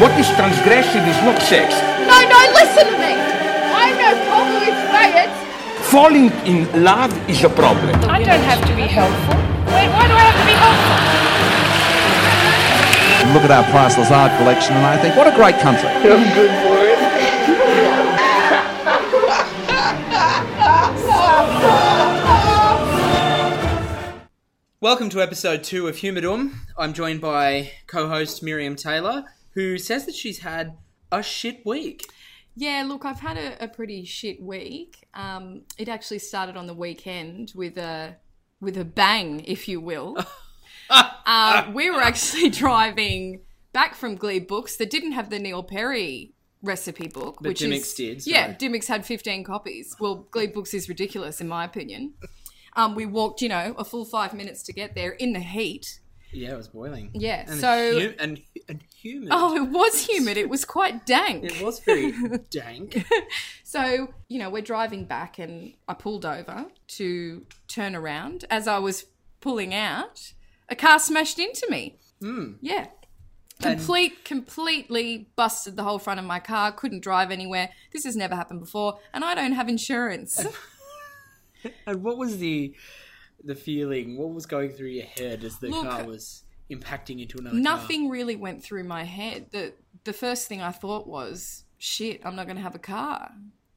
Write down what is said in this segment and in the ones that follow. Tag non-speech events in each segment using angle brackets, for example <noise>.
What is transgressive is not sex. No, no, listen to me. I'm no problem with Fayette. Falling in love is a problem. I don't have to be helpful. Wait, why do I have to be helpful? look at our priceless art collection and I think, what a great country. <laughs> I'm good for it. Welcome to episode two of Humidum. I'm joined by co-host Miriam Taylor, who says that she's had a shit week. Yeah, look, I've had a, a pretty shit week. Um, it actually started on the weekend with a with a bang, if you will. <laughs> uh, we were actually <laughs> driving back from Glebe Books that didn't have the Neil Perry recipe book, But which Dymocks is did, yeah, sorry. Dymocks had fifteen copies. Well, Glebe Books is ridiculous in my opinion. Um, we walked, you know, a full five minutes to get there in the heat. Yeah, it was boiling. Yeah, and so- and and humid. Oh, it was humid. It was quite dank. it was very <laughs> dank. So, you know, we're driving back and I pulled over to turn around. As I was pulling out, a car smashed into me. Mm. Yeah. Complete, completely busted the whole front of my car. Couldn't drive anywhere. This has never happened before. And I don't have insurance. <laughs> And what was the the feeling? What was going through your head as the Look, car was impacting into another car? Nothing really went through my head. The the first thing I thought was, shit, I'm not going to have a car.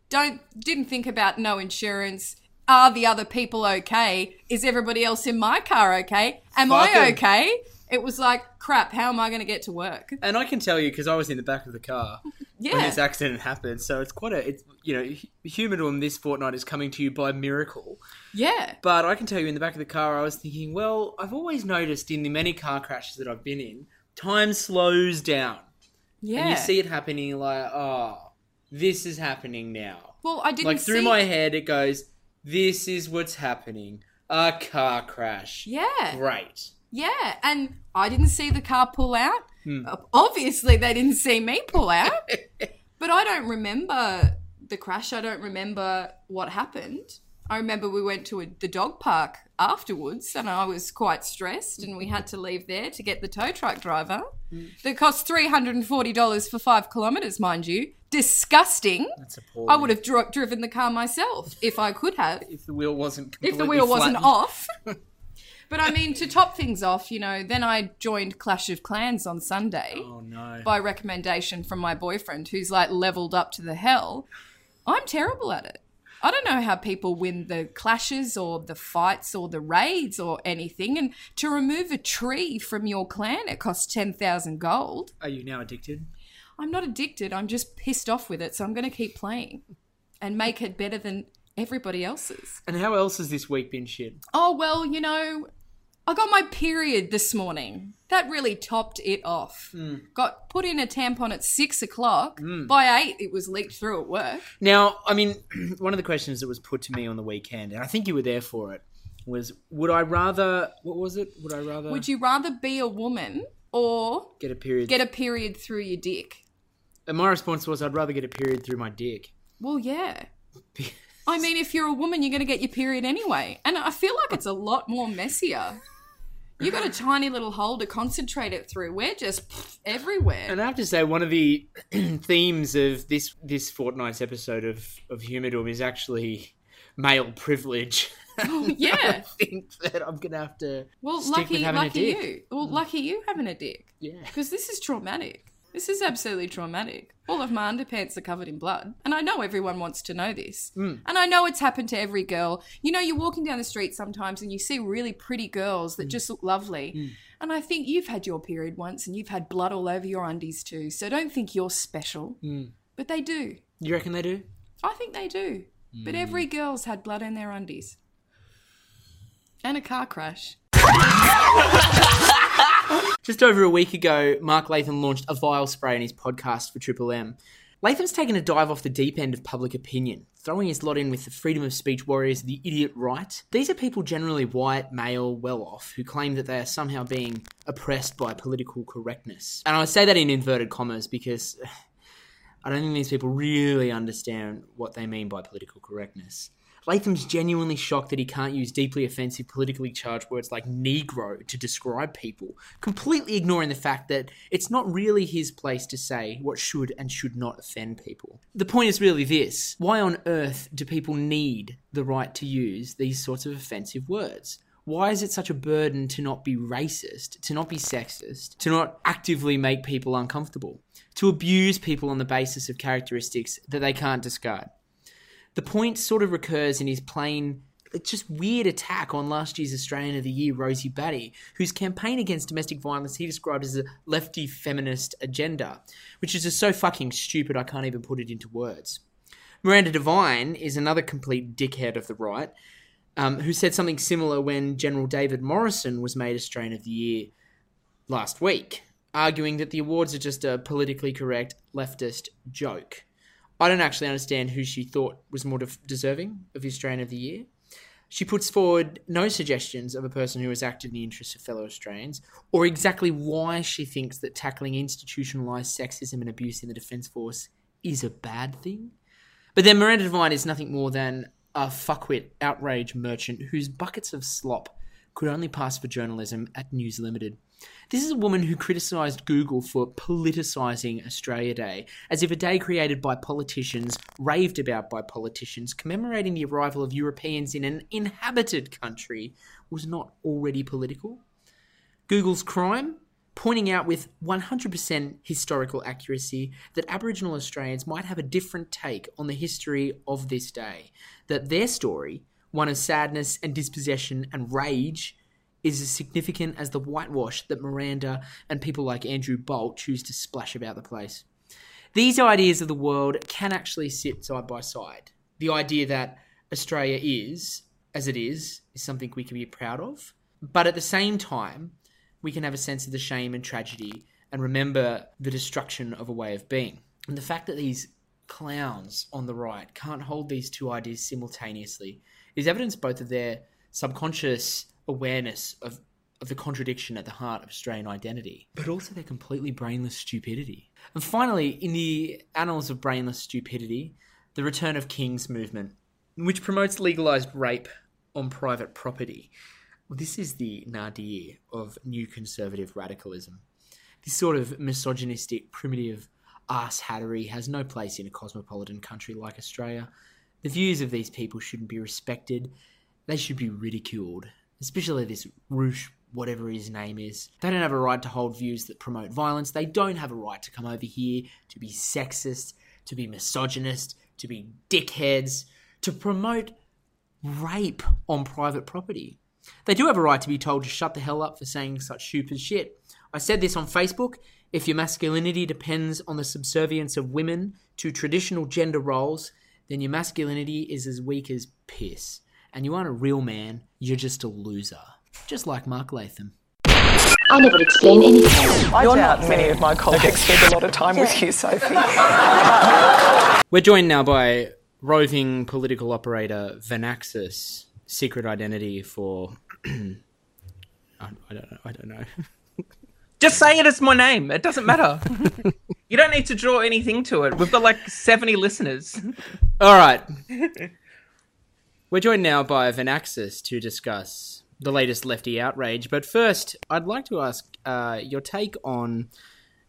Don't didn't think about no insurance. Are the other people okay? Is everybody else in my car okay? Am I okay? It was like, crap, how am I going to get to work? And I can tell you because I was in the back of the car <laughs> when this accident happened. So it's quite a, it's you know, Hu- Humidum this fortnight is coming to you by miracle. Yeah. But I can tell you in the back of the car, I was thinking, well, I've always noticed in the many car crashes that I've been in, time slows down. Yeah. And you see it happening, like, oh, this is happening now. well, I didn't Like through see my head, it goes, this is what's happening. A car crash. Yeah. Great. Yeah, and I didn't see the car pull out. Hmm. Obviously, they didn't see me pull out. <laughs> but I don't remember the crash. I don't remember what happened. I remember we went to a, the dog park afterwards, and I was quite stressed, and we had to leave there to get the tow truck driver. Hmm. That cost three hundred and forty dollars for five kilometers, mind you. Disgusting. That's appalling. I would have dro- driven the car myself if I could have If the wheel wasn't if the wheel wasn't off. <laughs> but I mean, to top things off, you know, then I joined Clash of Clans on Sunday Oh no. by recommendation from my boyfriend, who's like leveled up to the hell. I'm terrible at it. I don't know how people win the clashes or the fights or the raids or anything. And to remove a tree from your clan, it costs 10,000 gold. Are you now addicted? I'm not addicted. I'm just pissed off with it. So I'm going to keep playing and make it better than everybody else's. And how else has this week been shit? Oh, well, you know, I got my period this morning. That really topped it off. Hmm. Got put in a tampon at six o'clock. Hmm. By eight, it was leaked through at work. Now, I mean, <clears throat> one of the questions that was put to me on the weekend, and I think you were there for it, was would I rather, what was it? Would I rather Would you rather be a woman or get a period? get a period through your dick? and my response was I'd rather get a period through my dick. Well, yeah. <laughs> I mean, if you're a woman, you're going to get your period anyway. And I feel like it's a lot more messier. You got a tiny little hole to concentrate it through. We're just pff, everywhere. And I have to say, one of the <clears throat> themes of this this fortnight's episode of of Humidum is actually male privilege. Oh, <laughs> yeah. I think that I'm gonna have to Well, lucky, with having a lucky you. Well, lucky you having a dick. Yeah. Because this is traumatic. This is absolutely traumatic. All of my underpants are covered in blood. And I know everyone wants to know this. Mm. And I know it's happened to every girl. You know, you're walking down the street sometimes and you see really pretty girls Mm. that just look lovely. And I think you've had your period once and you've had blood all over your undies too. So don't think you're special. Mm. But they do. You reckon they do? I think they do. Mm. But every girl's had blood in their undies. And a car crash. <laughs> Just over a week ago, Mark Latham launched a vile spray in his podcast for Triple M. Latham's taken a dive off the deep end of public opinion, throwing his lot in with the freedom of speech warriors, the idiot right. These are people generally white, male, well off, who claim that they are somehow being oppressed by political correctness. And I say that in inverted commas because <sighs> I don't think these people really understand what they mean by political correctness. Latham's genuinely shocked that he can't use deeply offensive, politically charged words like Negro to describe people, completely ignoring the fact that it's not really his place to say what should and should not offend people. The point is really this why on earth do people need the right to use these sorts of offensive words? Why is it such a burden to not be racist, to not be sexist, to not actively make people uncomfortable, to abuse people on the basis of characteristics that they can't discard? The point sort of recurs in his plain, just weird attack on last year's Australian of the Year, Rosie Batty, whose campaign against domestic violence he described as a lefty feminist agenda, which is just so fucking stupid I can't even put it into words. Miranda Devine is another complete dickhead of the right, um, who said something similar when General David Morrison was made Australian of the Year last week, arguing that the awards are just a politically correct leftist joke. I don't actually understand who she thought was more de- deserving of the Australian of the Year. She puts forward no suggestions of a person who has acted in the interests of fellow Australians, or exactly why she thinks that tackling institutionalised sexism and abuse in the Defence Force is a bad thing. But then Miranda Devine is nothing more than a fuckwit outrage merchant whose buckets of slop could only pass for journalism at News Limited. This is a woman who criticised Google for politicising Australia Day, as if a day created by politicians, raved about by politicians, commemorating the arrival of Europeans in an inhabited country was not already political. Google's crime? Pointing out with 100% historical accuracy that Aboriginal Australians might have a different take on the history of this day, that their story, one of sadness and dispossession and rage, is as significant as the whitewash that Miranda and people like Andrew Bolt choose to splash about the place. These ideas of the world can actually sit side by side. The idea that Australia is, as it is, is something we can be proud of, but at the same time, we can have a sense of the shame and tragedy and remember the destruction of a way of being. And the fact that these clowns on the right can't hold these two ideas simultaneously is evidence both of their subconscious awareness of, of the contradiction at the heart of Australian identity, but also their completely brainless stupidity. And finally, in the annals of brainless stupidity, the Return of Kings movement, which promotes legalised rape on private property. Well, this is the nadir of new conservative radicalism. This sort of misogynistic, primitive ass hattery has no place in a cosmopolitan country like Australia. The views of these people shouldn't be respected, they should be ridiculed especially this Roosh, whatever his name is. They don't have a right to hold views that promote violence. They don't have a right to come over here to be sexist, to be misogynist, to be dickheads, to promote rape on private property. They do have a right to be told to shut the hell up for saying such stupid shit. I said this on Facebook. If your masculinity depends on the subservience of women to traditional gender roles, then your masculinity is as weak as piss and you aren't a real man, you're just a loser. Just like Mark Latham. I never explain anything. I doubt many of my colleagues spend a lot of time with you, Sophie. We're joined now by roving political operator Vanaxis, secret identity for. <clears throat> I, I don't know. I don't know. <laughs> Just say it as my name. It doesn't matter. <laughs> you don't need to draw anything to it. We've got like 70 listeners. All right. <laughs> We're joined now by Vanaxis to discuss the latest lefty outrage. But first, I'd like to ask uh, your take on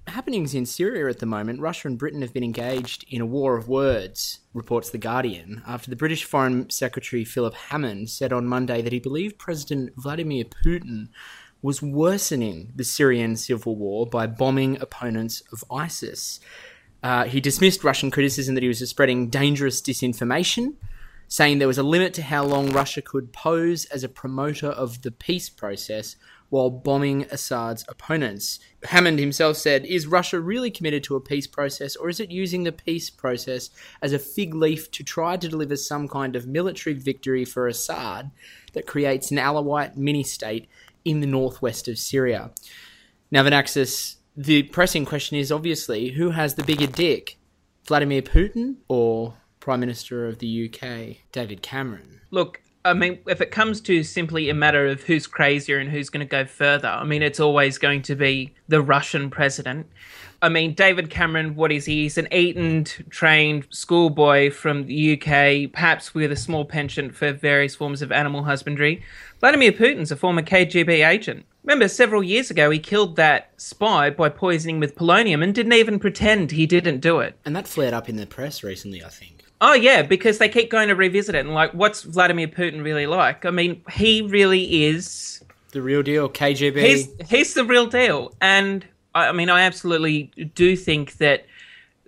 happenings in Syria at the moment. Russia and Britain have been engaged in a war of words, reports The Guardian, after the British Foreign Secretary Philip Hammond said on Monday that he believed President Vladimir Putin was worsening the Syrian civil war by bombing opponents of ISIS. Uh, he dismissed Russian criticism that he was spreading dangerous disinformation saying there was a limit to how long Russia could pose as a promoter of the peace process while bombing Assad's opponents. Hammond himself said, Is Russia really committed to a peace process, or is it using the peace process as a fig leaf to try to deliver some kind of military victory for Assad that creates an Alawite mini state in the northwest of Syria? Now, Vanaxis, the pressing question is obviously who has the bigger dick? Vladimir Putin or Prime Minister of the UK, David Cameron. Look, I mean, if it comes to simply a matter of who's crazier and who's going to go further, I mean, it's always going to be the Russian president. I mean, David Cameron, what is he? He's an Eton trained schoolboy from the UK, perhaps with a small penchant for various forms of animal husbandry. Vladimir Putin's a former KGB agent. Remember, several years ago, he killed that spy by poisoning with polonium and didn't even pretend he didn't do it. And that flared up in the press recently, I think. Oh yeah, because they keep going to revisit it and like, what's Vladimir Putin really like? I mean, he really is The real deal, KGB. he's he's the real deal, and I, I mean, I absolutely do think that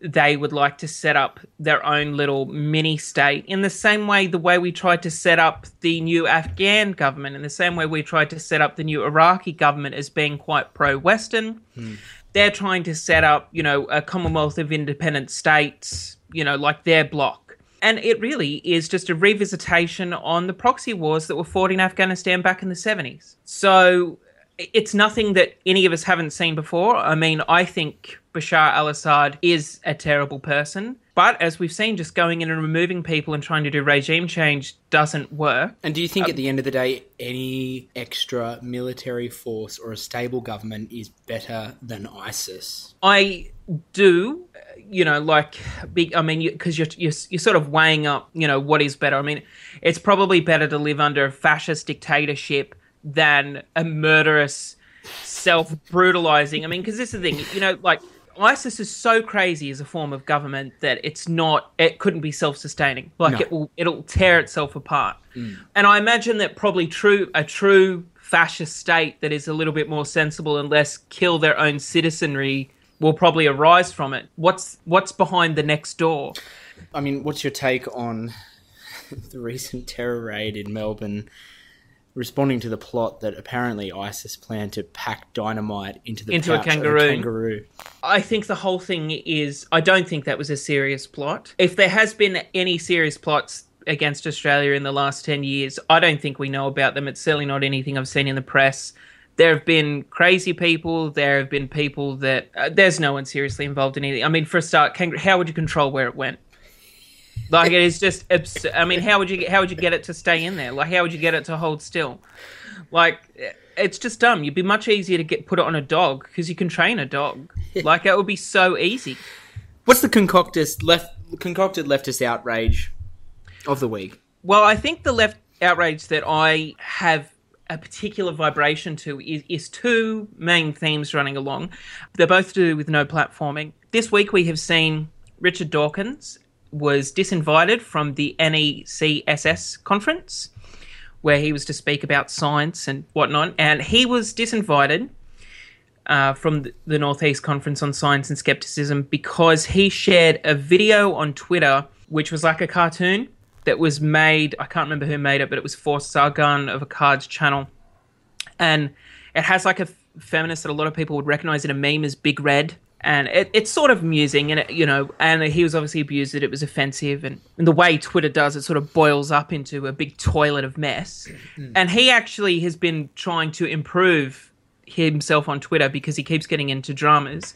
they would like to set up their own little mini state in the same way the way we tried to set up the new Afghan government, in the same way we tried to set up the new Iraqi government as being quite pro-Western. Hmm. They're trying to set up, you know, a Commonwealth of Independent States, you know, like their bloc. And it really is just a revisitation on the proxy wars that were fought in Afghanistan back in the 70s. So it's nothing that any of us haven't seen before. I mean, I think Bashar al Assad is a terrible person. But as we've seen, just going in and removing people and trying to do regime change doesn't work. And do you think um, at the end of the day, any extra military force or a stable government is better than ISIS? I do, you know, like big. I mean, because you, are you're you're sort of weighing up, you know, what is better. I mean, it's probably better to live under a fascist dictatorship than a murderous, self brutalizing. I mean, because this is the thing, you know, like ISIS is so crazy as a form of government that it's not, it couldn't be self sustaining. Like No. it will, it'll tear itself apart. Mm. And I imagine that probably true, a true fascist state that is a little bit more sensible and less kill their own citizenry will probably arise from it. What's what's behind the next door? I mean, what's your take on <laughs> the recent terror raid in Melbourne, responding to the plot that apparently ISIS planned to pack dynamite into the Into a kangaroo. kangaroo? I think the whole thing is. I don't think that was a serious plot. If there has been any serious plots against Australia in the last 10 years, I don't think we know about them. It's certainly not anything I've seen in the press. There have been crazy people. There have been people that. Uh, there's no one seriously involved in anything. I mean, for a start, how would you control where it went? Like it is just. Abs- I mean, how would you get, how would you get it to stay in there? Like how would you get it to hold still? Like it's just dumb. You'd be much easier to get put it on a dog because you can train a dog. <laughs> Like it would be so easy. What's the concocted left concocted leftist outrage of the week? Well, I think the left outrage that I have a particular vibration to is, is two main themes running along. They're both to do with no platforming. This week we have seen Richard Dawkins was disinvited from the NECSS conference where he was to speak about science and whatnot, and he was disinvited uh, from the- the Northeast Conference on Science and Skepticism because he shared a video on Twitter which was like a cartoon that was made. I can't remember who made it, but it was for Sargon of Akkad's channel, and it has like a f- feminist that a lot of people would recognize in a meme as Big Red. And it, it's sort of amusing, and it, you know, and he was obviously abused it. It was offensive, and, and the way Twitter does it sort of boils up into a big toilet of mess. Mm-hmm. And he actually has been trying to improve himself on Twitter because he keeps getting into dramas,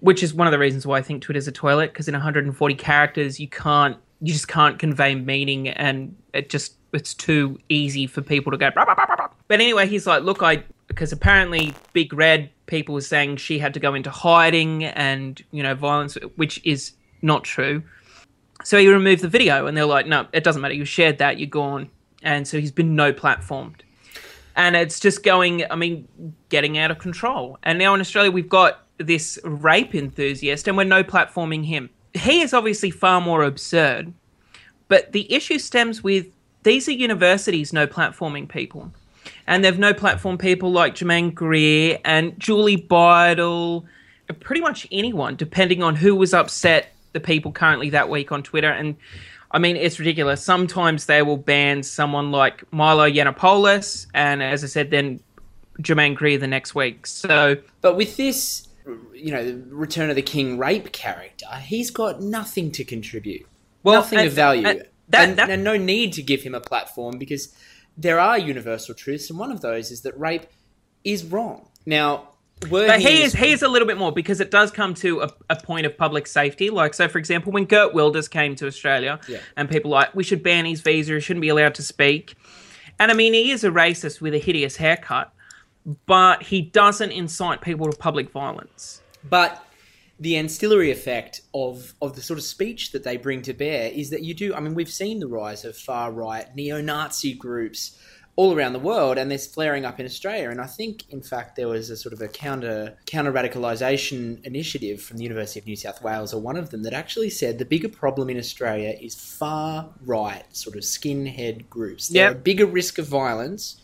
which is one of the reasons why I think Twitter's a toilet. Because in 140 characters, you can't, you just can't convey meaning, and it just it's too easy for people to go. "Blah, blah, blah, blah, blah." But anyway, he's like, look, I because apparently Big Red people were saying she had to go into hiding and you know violence, which is not true. So he removed the video, and they're like, no, it doesn't matter. You shared that, you're gone. And so he's been no platformed and it's just going i mean getting out of control and now in australia we've got this rape enthusiast and we're no platforming him he is obviously far more absurd but the issue stems with these are universities no platforming people and they've no platform people like Germaine Greer and Julie Bindel, pretty much anyone, depending on who was upset the people currently that week on Twitter. And I mean, it's ridiculous. Sometimes they will ban someone like Milo Yiannopoulos, and as I said, then Germaine Greer the next week. So But with this, you know, the Return of the King rape character, he's got nothing to contribute. Well, nothing and- of value. and that- and, that- and no need to give him a platform because there are universal truths, and one of those is that rape is wrong. Now, Were But he is he is a little bit more because it does come to a, a point of public safety. Like so, for example, when Geert Wilders came to Australia, Yeah. and people like we should ban his visa, he shouldn't be allowed to speak. And I mean, he is a racist with a hideous haircut, but he doesn't incite people to public violence. But the ancillary effect of, of the sort of speech that they bring to bear is that you do. I mean, we've seen the rise of far right neo Nazi groups all around the world, and they're flaring up in Australia. And I think, in fact, there was a sort of a counter counter radicalisation initiative from the University of New South Wales, or one of them, that actually said the bigger problem in Australia is far right sort of skinhead groups. They're Yep. a bigger risk of violence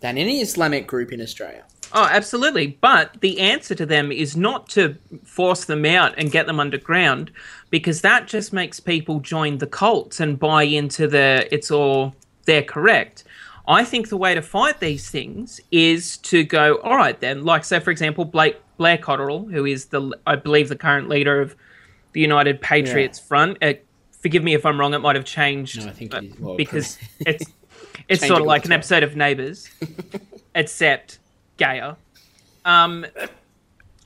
than any Islamic group in Australia. Oh, absolutely. But the answer to them is not to force them out and get them underground, because that just makes people join the cults and buy into the it's all they're correct. I think the way to fight these things is to go, all right, then. Like, say, for example, Blake Blair Cottrell, who is the, I believe, the current leader of the United Patriots Front. Uh, forgive me if I'm wrong; it might have changed. No, I think well, because <laughs> it's it's sort of like an time. episode of Neighbours, <laughs> except gayer. Um,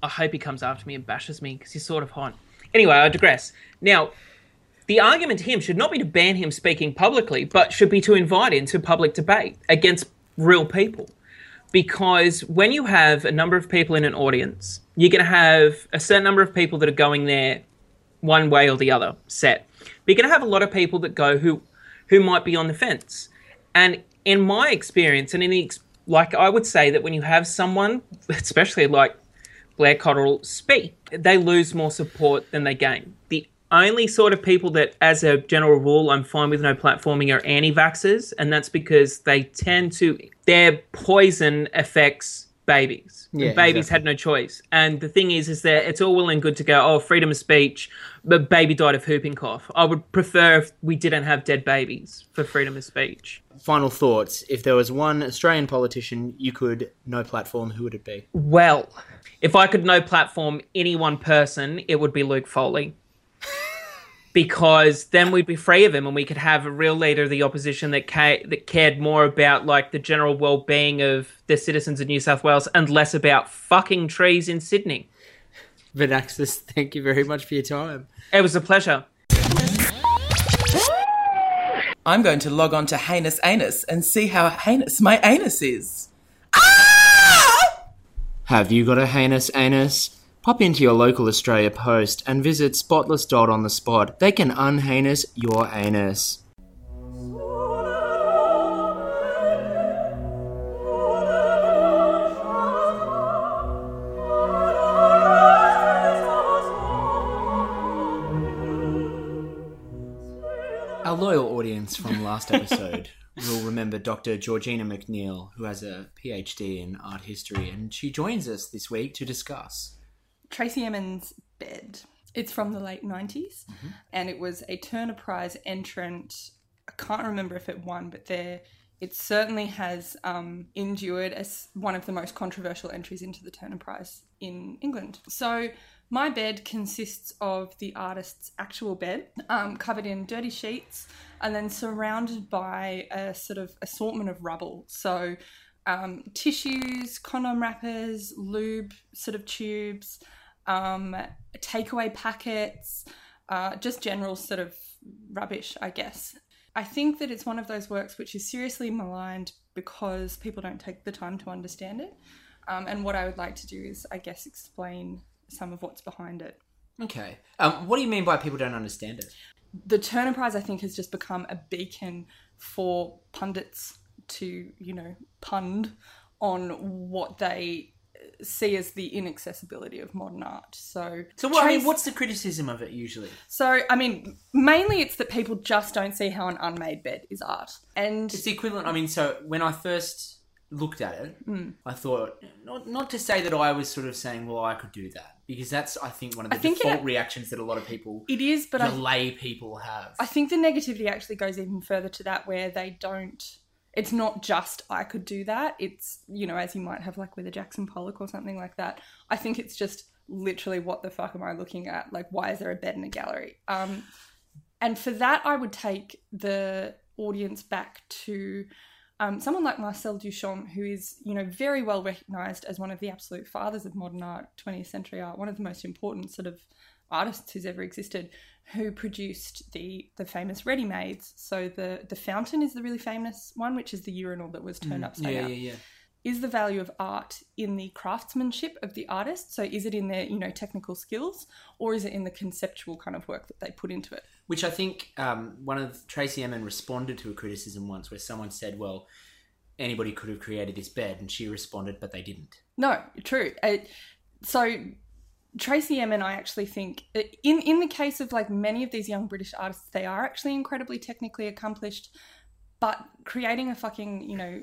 I hope he comes after me and bashes me because he's sort of hot. Anyway, I digress. Now, the argument to him should not be to ban him speaking publicly, but should be to invite him into public debate against real people. Because when you have a number of people in an audience, you're going to have a certain number of people that are going there one way or the other set. But you're going to have a lot of people that go who who might be on the fence. And in my experience, and in the like, I would say that when you have someone, especially like Blair Cottrell, speak, they lose more support than they gain. The only sort of people that, as a general rule, I'm fine with no platforming are anti-vaxxers, and that's because they tend to their poison affects babies. Yeah, babies exactly. had no choice. And the thing is, is that it's all well and good to go, oh, freedom of speech, but baby died of whooping cough. I would prefer if we didn't have dead babies for freedom of speech. Final thoughts. If there was one Australian politician you could no platform, who would it be? Well, if I could no platform any one person, it would be Luke Foley. Because then we'd be free of him and we could have a real leader of the opposition that ca- that cared more about like the general well-being of the citizens of New South Wales and less about fucking trees in Sydney. Vanaxis, thank you very much for your time. It was a pleasure. I'm going to log on to Heinous Anus and see how heinous my anus is. Ah! Have you got a heinous anus? Pop into your local Australia Post and visit Spotless Dot on the spot. They can unheinous your anus. Our loyal audience from last episode <laughs> will remember Dr. Georgina McNeil, who has a PhD in art history, and she joins us this week to discuss. Tracey Emin's bed. It's from the late 90s and it was a Turner Prize entrant. I can't remember if it won, but there it certainly has um, endured as one of the most controversial entries into the Turner Prize in England. So my bed consists of the artist's actual bed, um, covered in dirty sheets, and then surrounded by a sort of assortment of rubble. So um, tissues, condom wrappers, lube sort of tubes, um, takeaway packets, uh, just general sort of rubbish, I guess. I think that it's one of those works which is seriously maligned because people don't take the time to understand it. Um, and what I would like to do is, I guess, explain some of what's behind it. Okay. Um, what do you mean by people don't understand it? The Turner Prize, I think, has just become a beacon for pundits to, you know, pund on what they see as the inaccessibility of modern art. So, So, what, I mean, what's the criticism of it usually? So, I mean, mainly it's that people just don't see how an unmade bed is art. And It's the equivalent. I mean, so when I first looked at it, hmm. I thought not not to say that I was sort of saying, "Well, I could do that," because that's I think one of the default it- reactions that a lot of people, it is, but the I, lay people have. I think the negativity actually goes even further to that where they don't. It's not just I could do that. It's, you know, as you might have like with a Jackson Pollock or something like that. I think it's just literally what the fuck am I looking at? Like, why is there a bed in a gallery? Um, and for that, I would take the audience back to um, someone like Marcel Duchamp, who is, you know, very well recognized as one of the absolute fathers of modern art, 20th century art, one of the most important sort of artists who's ever existed, who produced the the famous ready-mades. So the the fountain is the really famous one, which is the urinal that was turned upside Mm, yeah, down. yeah, yeah. Is the value of art in the craftsmanship of the artist? So is it in their, you know, technical skills, or is it in the conceptual kind of work that they put into it? Which I think um, one of Tracey Emin responded to a criticism once where someone said, "Well, anybody could have created this bed," and she responded, "But they didn't." No, true. Uh, so Tracey Emin, I actually think, uh, in in the case of like many of these young British artists, they are actually incredibly technically accomplished, but creating a fucking you know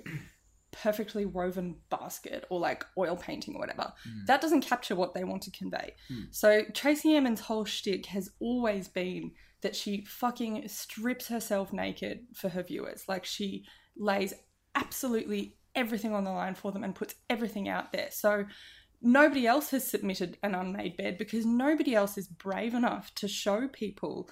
perfectly woven basket or like oil painting or whatever, that doesn't capture what they want to convey. So Tracey Emin's whole shtick has always been that she fucking strips herself naked for her viewers. Like she lays absolutely everything on the line for them and puts everything out there. So nobody else has submitted an unmade bed because nobody else is brave enough to show people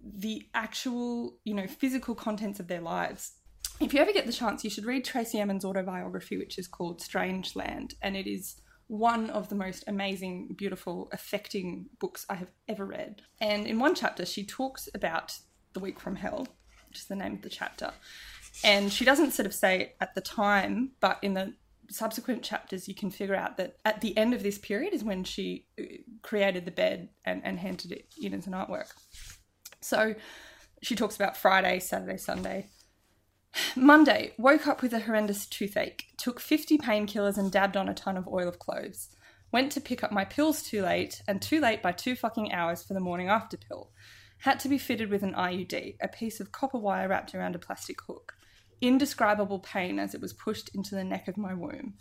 the actual, you know, physical contents of their lives. If you ever get the chance, you should read Tracey Emin's autobiography, which is called Strangeland, and it is one of the most amazing, beautiful, affecting books I have ever read. And in one chapter, she talks about the week from hell, which is the name of the chapter. And she doesn't sort of say it at the time, but in the subsequent chapters, you can figure out that at the end of this period is when she uh, created the bed and, and handed it in as an artwork. So she talks about Friday, Saturday, Sunday. Monday, woke up with a horrendous toothache, took 50 painkillers and dabbed on a ton of oil of cloves. Went to pick up my pills too late, and too late by two fucking hours for the morning after pill. Had to be fitted with an IUD, a piece of copper wire wrapped around a plastic hook. Indescribable pain as it was pushed into the neck of my womb.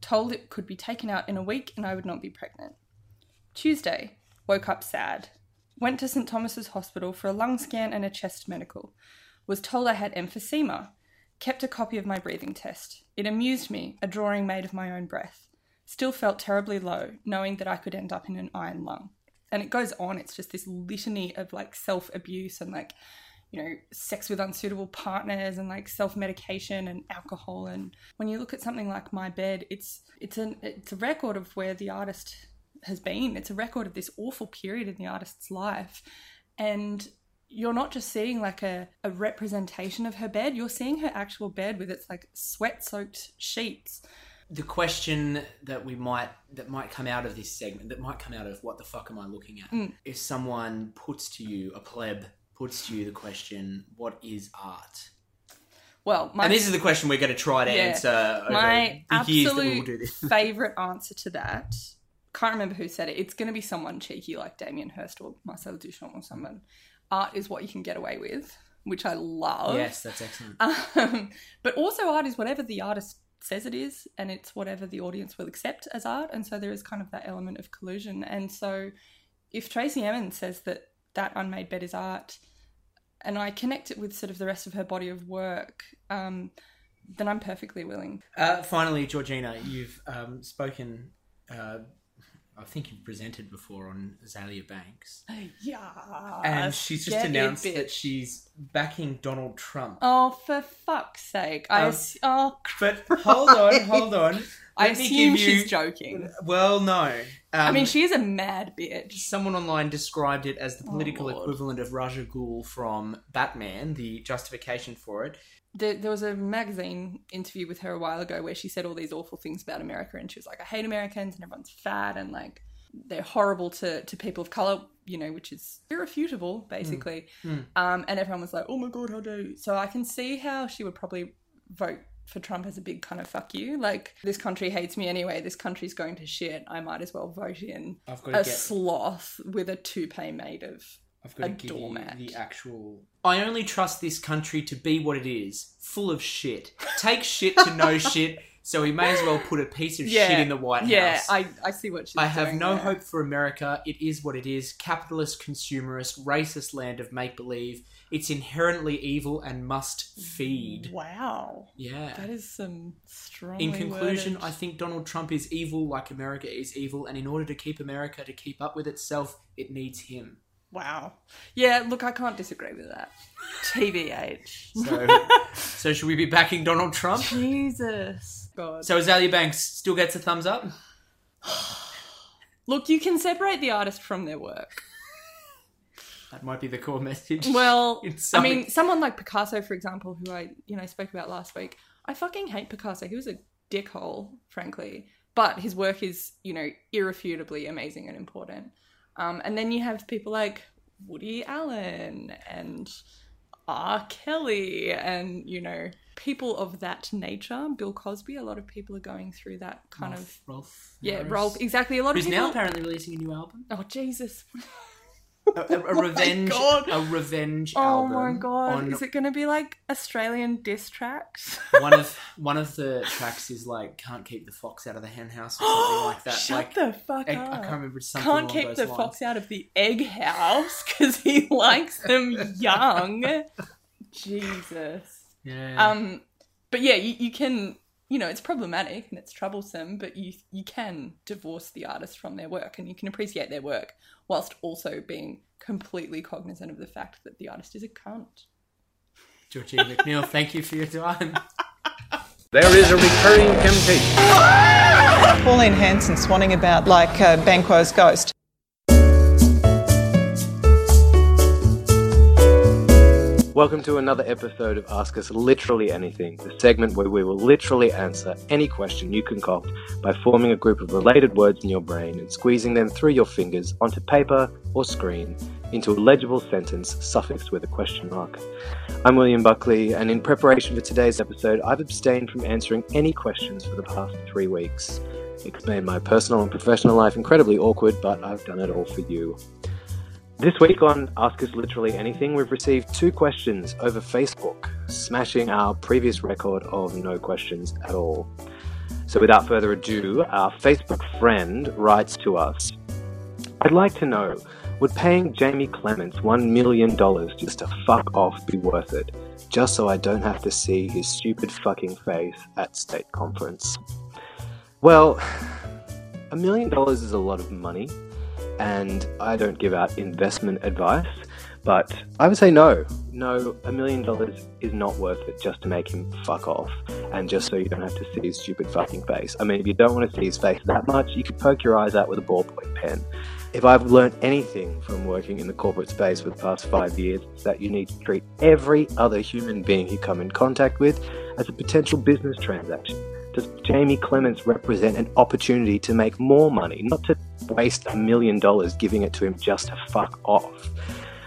Told it could be taken out in a week and I would not be pregnant. Tuesday, woke up sad. Went to St Thomas's Hospital for a lung scan and a chest medical. Was told I had emphysema. Kept a copy of my breathing test. It amused me, a drawing made of my own breath. Still felt terribly low, knowing that I could end up in an iron lung. And it goes on, it's just this litany of like self abuse and like, you know, sex with unsuitable partners and like self medication and alcohol. And when you look at something like My Bed, it's it's an it's a record of where the artist has been. It's a record of this awful period in the artist's life. And you're not just seeing like a, a representation of her bed, you're seeing her actual bed with its like sweat soaked sheets. The question that we might that might come out of this segment, that might come out of what the fuck am I looking at? Mm. If someone puts to you, a pleb puts to you the question, what is art? Well, my, and this is the question we're going to try to Yeah. answer over my the years that we will absolute do this. <laughs> favorite answer to that. Can't remember who said it. It's going to be someone cheeky like Damien Hirst or Marcel Duchamp or someone. Art is what you can get away with, which I love. Yes, that's excellent. <laughs> Um, but also, art is whatever the artist says it is, and it's whatever the audience will accept as art. And so there is kind of that element of collusion. And so, if Tracey Emin says that that unmade bed is art, and I connect it with sort of the rest of her body of work, um, then I'm perfectly willing. Uh, finally, Georgina, you've um, spoken. Uh, I think you've presented before on Azealia Banks, Yeah. and she's just announced that she's backing Donald Trump. Oh, for fuck's sake! I Um, oh, But hold on, hold on. I assume you- she's joking. Well, no. I Um, mean, she is a mad bitch. Someone online described it as the Oh, political Lord. equivalent of Ra's al Ghul from Batman, the justification for it. there, there was a magazine interview with her a while ago where she said all these awful things about America, and she was like, "I hate Americans, and everyone's fat, and like they're horrible to to people of color," you know, which is irrefutable, basically. Mm. Um, and everyone was like, "Oh my god, how dare you!" So I can see how she would probably vote for Trump as a big kind of fuck you. Like this country hates me anyway. This country's going to shit. I might as well vote in a get- sloth with a toupee made of I've got a to give doormat. you the actual. I only trust this country to be what it is, full of shit. Take shit to know <laughs> shit, so we may as well put a piece of shit in the White yeah, House. I, I see what she's I have no there. hope for America. It is what it is capitalist, consumerist, racist land of make believe. It's inherently evil and must feed. Wow. Yeah. That is some strong. In conclusion, I think Donald Trump is evil like America is evil, and in order to keep America to keep up with itself, it needs him. Wow. Yeah, look, I can't disagree with that. <laughs> TBH. So, <laughs> so should we be backing Donald Trump? Jesus. God. So Azealia Banks still gets a thumbs up. <sighs> Look, you can separate the artist from their work. That might be the core <laughs> message. Well, <laughs> I mean, someone like Picasso, for example, who I, you know, spoke about last week. I fucking hate Picasso. He was a dickhole, frankly. But his work is, you know, irrefutably amazing and important. Um, and then you have people like Woody Allen and R. Kelly and, you know, people of that nature. Bill Cosby, a lot of people are going through that kind Rolf- of. Rolf Yeah, Rolf, exactly. A lot Who's of people. now apparently releasing a new album. Oh, Jesus. <laughs> A, a, a <laughs> revenge, God. a revenge album. Oh my god! Is it going to be like Australian diss tracks? <laughs> one of one of the tracks is like "Can't keep the fox out of the hen house" or something <gasps> like that. Shut like the fuck I, up! I can't remember something Can't keep the lines. fox out of the egg house because he <laughs> likes them young. Jesus. Yeah. Um, but yeah, you, you can. You know, it's problematic and it's troublesome, but you you can divorce the artist from their work and you can appreciate their work whilst also being completely cognizant of the fact that the artist is a cunt. Georgina McNeil, thank you for your time. <laughs> There is a recurring temptation. Pauline Hanson swanning about like uh, Banquo's ghost. Welcome to another episode of Ask Us Literally Anything, the segment where we will literally answer any question you concoct by forming a group of related words in your brain and squeezing them through your fingers onto paper or screen into a legible sentence suffixed with a question mark. I'm William Buckley, and in preparation for today's episode, I've abstained from answering any questions for the past three weeks. It's made my personal and professional life incredibly awkward, but I've done it all for you. This week on Ask Us Literally Anything, we've received two questions over Facebook, smashing our previous record of no questions at all. So, without further ado, our Facebook friend writes to us I'd like to know would paying Jamie Clements $1 million just to fuck off be worth it? Just so I don't have to see his stupid fucking face at state conference. Well, a million dollars is a lot of money and I don't give out investment advice, but I would say no. No, a million dollars is not worth it just to make him fuck off, and just so you don't have to see his stupid fucking face. I mean, if you don't want to see his face that much, you could poke your eyes out with a ballpoint pen. If I've learned anything from working in the corporate space for the past five years, it's that you need to treat every other human being you come in contact with as a potential business transaction. Does Jamie Clements represent an opportunity to make more money, not to waste a million dollars giving it to him just to fuck off?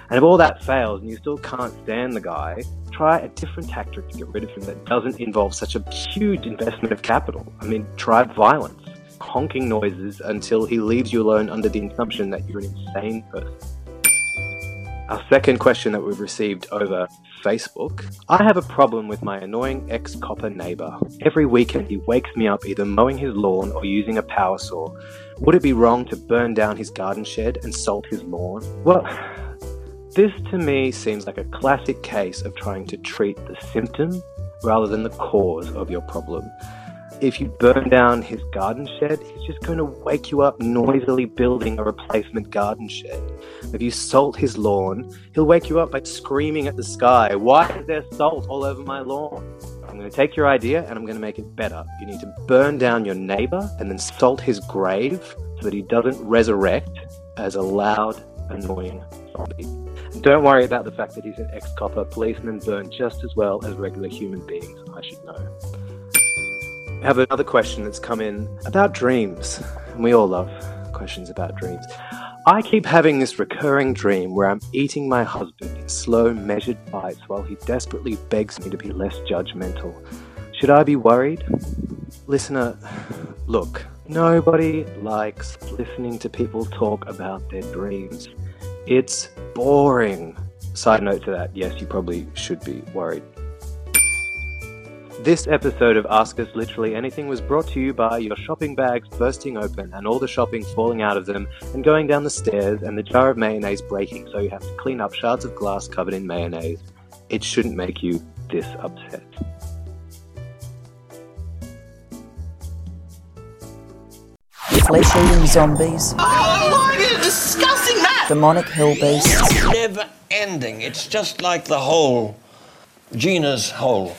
And if all that fails and you still can't stand the guy, try a different tactic to get rid of him that doesn't involve such a huge investment of capital. I mean, try violence, honking noises until he leaves you alone under the assumption that you're an insane person. Our second question that we've received over Facebook. I have a problem with my annoying ex copper neighbour. Every weekend he wakes me up either mowing his lawn or using a power saw. Would it be wrong to burn down his garden shed and salt his lawn? Well, this to me seems like a classic case of trying to treat the symptom rather than the cause of your problem. If you burn down his garden shed, he's just going to wake you up noisily building a replacement garden shed. If you salt his lawn, he'll wake you up by screaming at the sky, Why is there salt all over my lawn? I'm going to take your idea and I'm going to make it better. You need to burn down your neighbor and then salt his grave so that he doesn't resurrect as a loud, annoying zombie. And don't worry about the fact that he's an ex copper. Policemen burn just as well as regular human beings, I should know. We have another question that's come in about dreams. And we all love questions about dreams. I keep having this recurring dream where I'm eating my husband in slow, measured bites while he desperately begs me to be less judgmental. Should I be worried? Listener, look, nobody likes listening to people talk about their dreams. It's boring. Side note to that, yes, you probably should be worried. This episode of Ask Us Literally Anything was brought to you by your shopping bags bursting open and all the shopping falling out of them and going down the stairs and the jar of mayonnaise breaking so you have to clean up shards of glass covered in mayonnaise. It shouldn't make you this upset. Flesh eating zombies. Oh, what a disgusting mess! demonic hill beasts. Never ending. It's just like the whole. Gina's hole.